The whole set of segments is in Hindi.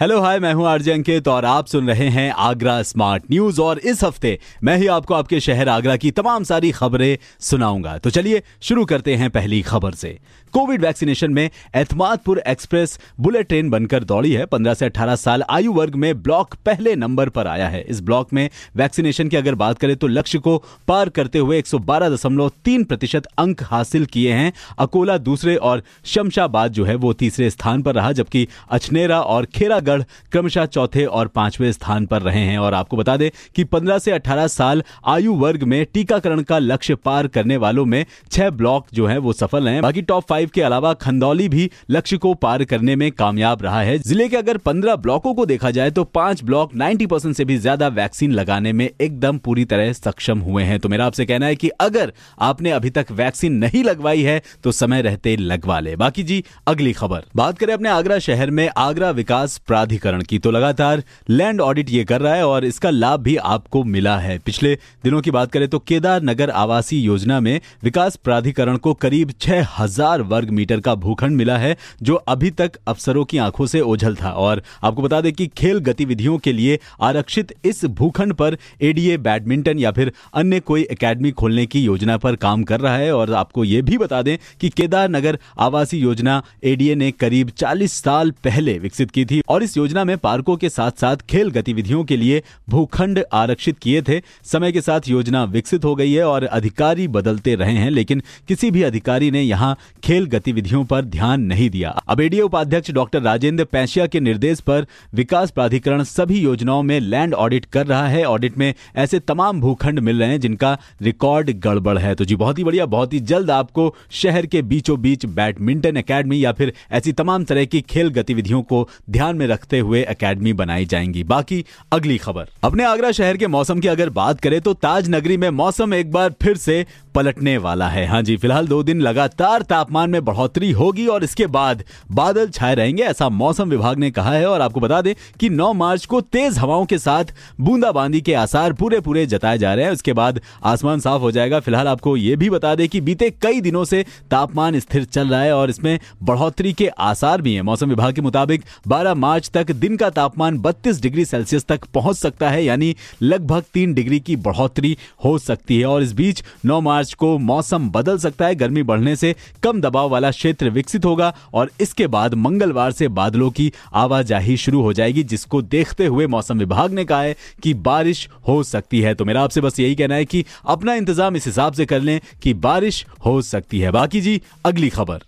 hello hi मैं हूँ आरजे अंकित और आप सुन रहे हैं आगरा स्मार्ट न्यूज़ और इस हफ़्ते मैं ही आपको आपके शहर आगरा की तमाम सारी खबरें सुनाऊँगा। तो चलिए शुरू करते हैं पहली खबर से। कोविड वैक्सीनेशन में एतमादपुर एक्सप्रेस बुलेट ट्रेन बनकर दौड़ी है। 15 से 18 साल आयु वर्ग में ब्लॉक पहले नंबर पर आया है। इस ब्लॉक में वैक्सीनेशन की अगर बात करें तो लक्ष्य को पार करते हुए 112.3 प्रतिशत अंक हासिल किए हैं। अकोला दूसरे और शमशाबाद जो है वो तीसरे स्थान पर रहा, जबकि अछनेरा और खेरागढ़ क्रमशः चौथे और पाँचवें स्थान पर रहे हैं। और आपको बता दें कि 15 से 18 साल आयु वर्ग में टीकाकरण का लक्ष्य पार करने वालों में छह ब्लॉक जो है वो सफल हैं। बाकी टॉप फाइव के अलावा खंदौली भी लक्ष्य को पार करने में कामयाब रहा है। ज़िले के अगर 15 ब्लॉकों को देखा जाए तो पाँच ब्लॉक 90 परसेंट से भी ज़्यादा वैक्सीन लगाने में एकदम पूरी तरह सक्षम हुए हैं। तो मेरा आपसे कहना है कि अगर आपने अभी तक वैक्सीन नहीं लगवाई है तो समय रहते लगवा ले। बाकी जी, अगली खबर। बात करें अपने आगरा शहर में आगरा विकास प्राधिकरण की। तो लगातार लैंड ऑडिट ये कर रहा है और इसका लाभ भी आपको मिला है। पिछले दिनों की बात करें तो केदार नगर आवासीय योजना में विकास प्राधिकरण को करीब छह हज़ार वर्ग मीटर का भूखंड मिला है, जो अभी तक अफसरों की आँखों से ओझल था। और आपको बता दें कि खेल गतिविधियों के लिए आरक्षित इस भूखंड पर एडीए बैडमिंटन या फिर अन्य कोई एकेडमी खोलने की योजना पर काम कर रहा है। और आपको ये भी बता दें कि केदार नगर आवासीय योजना एडीए ने करीब 40 साल पहले विकसित की थी और इस योजना में पार्कों के साथ साथ खेल गतिविधियों के लिए भूखंड आरक्षित किए थे। समय के साथ योजना विकसित हो गई है और अधिकारी बदलते रहे हैं, लेकिन किसी भी अधिकारी ने यहाँ खेल गतिविधियों पर ध्यान नहीं दिया। अब एडीए उपाध्यक्ष डॉक्टर राजेंद्र पैंशिया के निर्देश पर विकास प्राधिकरण सभी योजनाओं में लैंड ऑडिट कर रहा है। ऑडिट में ऐसे तमाम भूखंड मिल रहे हैं जिनका रिकॉर्ड गड़बड़ है। तो जी, बहुत ही बढ़िया, बहुत ही जल्द आपको शहर के बीचों बीच बैडमिंटन अकेडमी या फिर ऐसी तमाम तरह की खेल गतिविधियों को ध्यान में रखते हुए एकेडमी बनाई जाएँगी। बाकी अगली खबर। अपने आगरा शहर के मौसम की अगर बात करें तो ताज नगरी में मौसम एक बार फिर से पलटने वाला है। हाँ जी, फ़िलहाल दो दिन लगातार तापमान में बढ़ोतरी होगी और इसके बाद बादल छाए रहेंगे, ऐसा मौसम विभाग ने कहा है। और आपको बता दें कि 9 मार्च को तेज हवाओं के साथ बूंदाबांदी के आसार पूरे पूरे जताए जा रहे हैं। उसके बाद आसमान साफ़ हो जाएगा। फ़िलहाल आपको यह भी बता दें कि बीते कई दिनों से तापमान स्थिर चल रहा है और इसमें बढ़ोतरी के आसार भी है। मौसम विभाग के मुताबिक 12 मार्च तक दिन का तापमान 32 डिग्री सेल्सियस तक पहुँच सकता है, यानी लगभग तीन डिग्री की बढ़ोतरी हो सकती है। और इस बीच नौ मार्च को मौसम बदल सकता है, गर्मी बढ़ने से कम दबाव वाला क्षेत्र विकसित होगा और इसके बाद मंगलवार से बादलों की आवाजाही शुरू हो जाएगी, जिसको देखते हुए मौसम विभाग ने कहा है कि बारिश हो सकती है। तो मेरा आपसे बस यही कहना है कि अपना इंतज़ाम इस हिसाब से कर लें कि बारिश हो सकती है। बाकी जी, अगली खबर।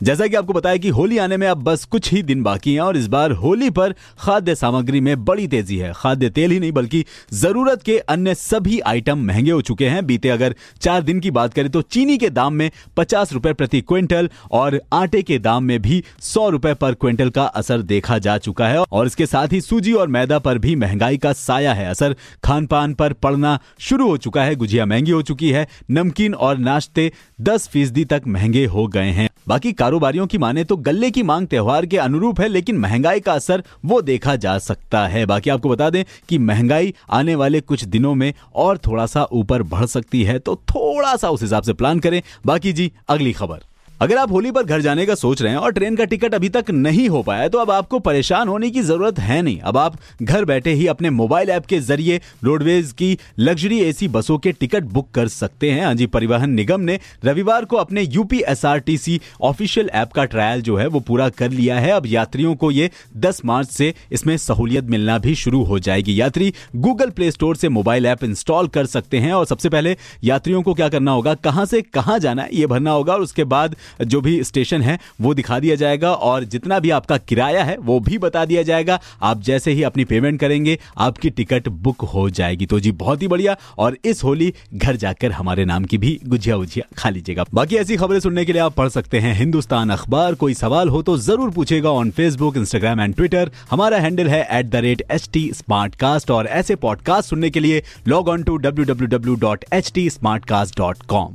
जैसा कि आपको बताया कि होली आने में अब बस कुछ ही दिन बाकी हैं और इस बार होली पर खाद्य सामग्री में बड़ी तेज़ी है। खाद्य तेल ही नहीं, बल्कि ज़रूरत के अन्य सभी आइटम महँगे हो चुके हैं। बीते अगर चार दिन की बात करें तो चीनी के दाम में पचास रुपए प्रति क्विंटल और आटे के दाम में भी सौ रुपए पर क्विंटल का असर देखा जा चुका है और इसके साथ ही सूजी और मैदा पर भी महँगाई का साया है। असर खान पान पर पड़ना शुरू हो चुका है। गुजिया महँगी हो चुकी है। नमकीन और नाश्ते दस फ़ीसदी तक महँगे हो गए हैं। बाकी कारोबारियों की माने तो गल्ले की मांग त्योहार के अनुरूप है, लेकिन महँगाई का असर वो देखा जा सकता है। बाकी आपको बता दें कि महँगाई आने वाले कुछ दिनों में और थोड़ा सा ऊपर बढ़ सकती है तो थोड़ा सा उस हिसाब से प्लान करें। बाकी जी, अगली खबर। अगर आप होली पर घर जाने का सोच रहे हैं और ट्रेन का टिकट अभी तक नहीं हो पाया तो अब आपको परेशान होने की ज़रूरत है नहीं। अब आप घर बैठे ही अपने मोबाइल ऐप के ज़रिए रोडवेज़ की लग्जरी एसी बसों के टिकट बुक कर सकते हैं। हाँ जी, परिवहन निगम ने रविवार को अपने यूपी एसआरटीसी ऑफिशियल ऐप का ट्रायल जो है, वो पूरा कर लिया है। अब यात्रियों को ये 10 मार्च से इसमें सहूलियत मिलना भी शुरू हो जाएगी। यात्री गूगल प्ले स्टोर से मोबाइल ऐप इंस्टॉल कर सकते हैं और सबसे पहले यात्रियों को क्या करना होगा, कहाँ से कहाँ जाना है, ये भरना होगा और उसके बाद जो भी स्टेशन है, वो दिखा दिया जाएगा और जितना भी आपका किराया है, वो भी बता दिया जाएगा। आप जैसे ही अपनी पेमेंट करेंगे, आपकी टिकट बुक हो जाएगी। तो जी, बहुत ही बढ़िया और इस होली घर जाकर हमारे नाम की भी गुजिया उजिया खा लीजिएगा। बाकी ऐसी खबरें सुनने के लिए आप पढ़ सकते हैं हिंदुस्तान अखबार। कोई सवाल हो तो ज़रूर पूछेगा on Facebook Instagram and Twitter हमारा हैंडल है at the rate H T smart cast और ऐसे पॉडकास्ट सुनने के लिए log on to W W W dot H T smart cast dot com